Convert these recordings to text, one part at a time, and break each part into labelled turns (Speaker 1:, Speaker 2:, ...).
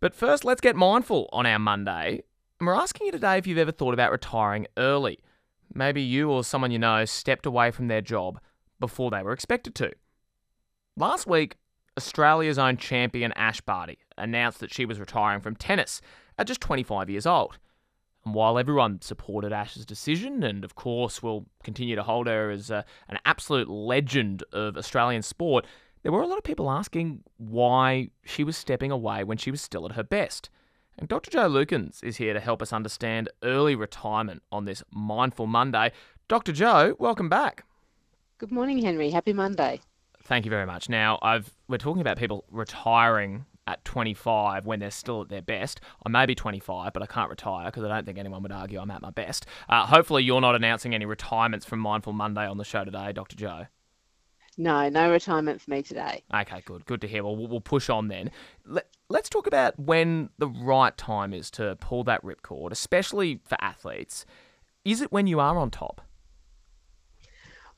Speaker 1: But first, let's get mindful on our Monday. And we're asking you today if you've ever thought about retiring early. Maybe you or someone you know stepped away from their job before they were expected to. Last week, Australia's own champion Ash Barty announced that she was retiring from tennis at just 25 years old. And while everyone supported Ash's decision, and of course will continue to hold her as a, an absolute legend of Australian sport, there were a lot of people asking why she was stepping away when she was still at her best. And Dr. Jo Lukins is here to help us understand early retirement on this Mindful Monday. Dr. Jo, welcome back.
Speaker 2: Good morning, Henry. Happy Monday.
Speaker 1: Thank you very much. Now, I've we're talking about people retiring at 25 when they're still at their best. I may be 25, but I can't retire because I don't think anyone would argue I'm at my best. Uh, hopefully, you're not announcing any retirements from Mindful Monday on the show today, Dr. Jo.
Speaker 2: No, no retirement for me today.
Speaker 1: Okay, good. Good to hear. Well, we'll push on then. Let, us talk about when the right time is to pull that ripcord, especially for athletes. Is it when you are on top?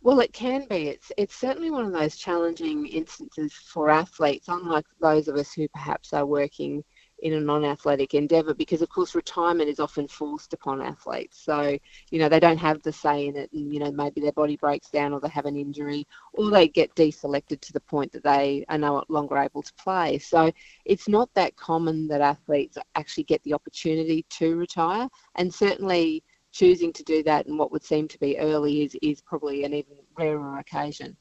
Speaker 2: Well, it can be. It's it's certainly one of those challenging instances for athletes, unlike those of us who perhaps are working in a non-athletic endeavour, because of course retirement is often forced upon athletes. So you know they don't have the say in it, and you know maybe their body breaks down, or they have an injury, or they get deselected to the point that they are no longer able to play. So it's not that common that athletes actually get the opportunity to retire, and certainly choosing to do that in what would seem to be early is, is probably an even rarer occasion.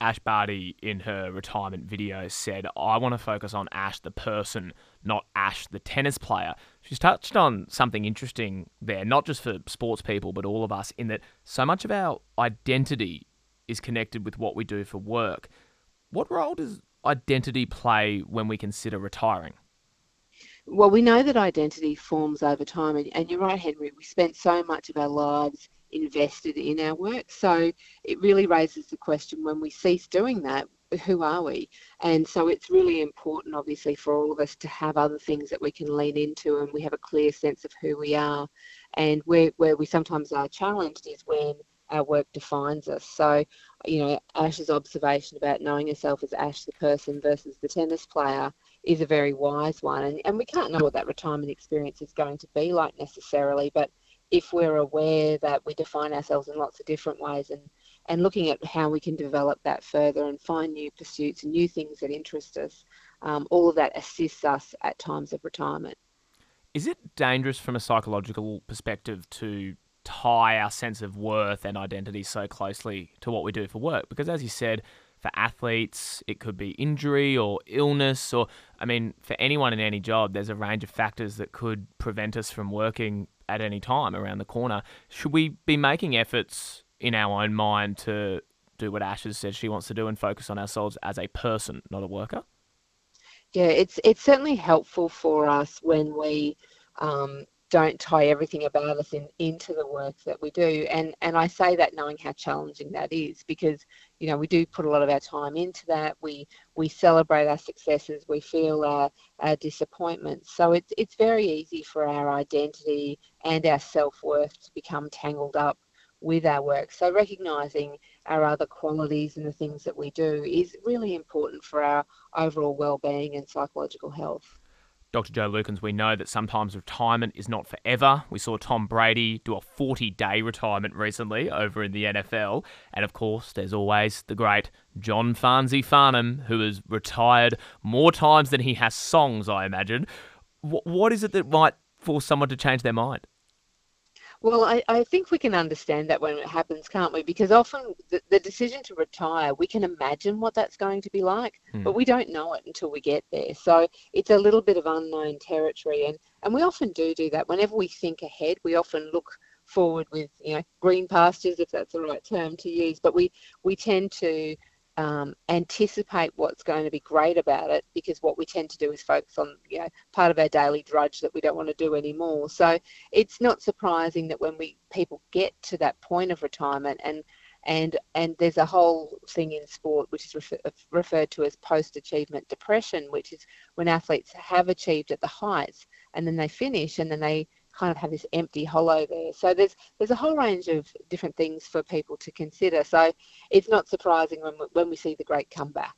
Speaker 1: Ash Barty in her retirement video said, I want to focus on Ash the person, not Ash the tennis player. She's touched on something interesting there, not just for sports people, but all of us, in that so much of our identity is connected with what we do for work. What role does identity play when we consider retiring?
Speaker 2: Well, we know that identity forms over time, and, you're right, Henry. We spend so much of our lives invested in our work, so it really raises the question: when we cease doing that, who are we? And so it's really important, obviously, for all of us to have other things that we can lean into, and we have a clear sense of who we are. And where where we sometimes are challenged is when our work defines us. So, you know, Ash's observation about knowing yourself as Ash the person versus the tennis player is a very wise one. And, and we can't know what that retirement experience is going to be like necessarily, but if we're aware that we define ourselves in lots of different ways and, and looking at how we can develop that further and find new pursuits and new things that interest us, um, all of that assists us at times of retirement.
Speaker 1: Is it dangerous from a psychological perspective to tie our sense of worth and identity so closely to what we do for work? Because as you said, for athletes, it could be injury or illness, or I mean, for anyone in any job, there's a range of factors that could prevent us from working at any time around the corner. Should we be making efforts in our own mind to do what Ash has said she wants to do and focus on ourselves as a person, not a worker?
Speaker 2: Yeah, it's it's certainly helpful for us when we um, don't tie everything about us in, into the work that we do. And and I say that knowing how challenging that is because you know we do put a lot of our time into that. We we celebrate our successes. We feel our, our disappointments. So it's it's very easy for our identity and our self worth to become tangled up with our work. So recognizing our other qualities and the things that we do is really important for our overall well-being and psychological health.
Speaker 1: Dr. Jo Lukins, we know that sometimes retirement is not forever. We saw Tom Brady do a 40 day retirement recently over in the NFL. And of course, there's always the great John Farnsey Farnham, who has retired more times than he has songs, I imagine. what is it that might force someone to change their mind?
Speaker 2: Well, I, I think we can understand that when it happens, can't we? Because often the, the decision to retire, we can imagine what that's going to be like, mm. but we don't know it until we get there. So it's a little bit of unknown territory. And, and we often do do that. Whenever we think ahead, we often look forward with, you know, green pastures, if that's the right term to use. But we, we tend to um, anticipate what's going to be great about it because what we tend to do is focus on you know part of our daily drudge that we don't want to do anymore. So it's not surprising that when we people get to that point of retirement and and and there's a whole thing in sport which is refer, referred to as post achievement depression which is when athletes have achieved at the heights and then they finish and then they kind of have this empty hollow there. So there's there's a whole range of different things for people to consider. So it's not surprising when we, when we see the great comeback.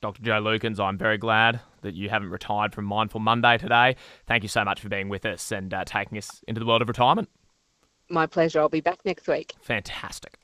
Speaker 1: Dr. Jo Lukins, I'm very glad that you haven't retired from Mindful Monday today. Thank you so much for being with us and uh, taking us into the world of retirement.
Speaker 2: My pleasure. I'll be back next week.
Speaker 1: Fantastic.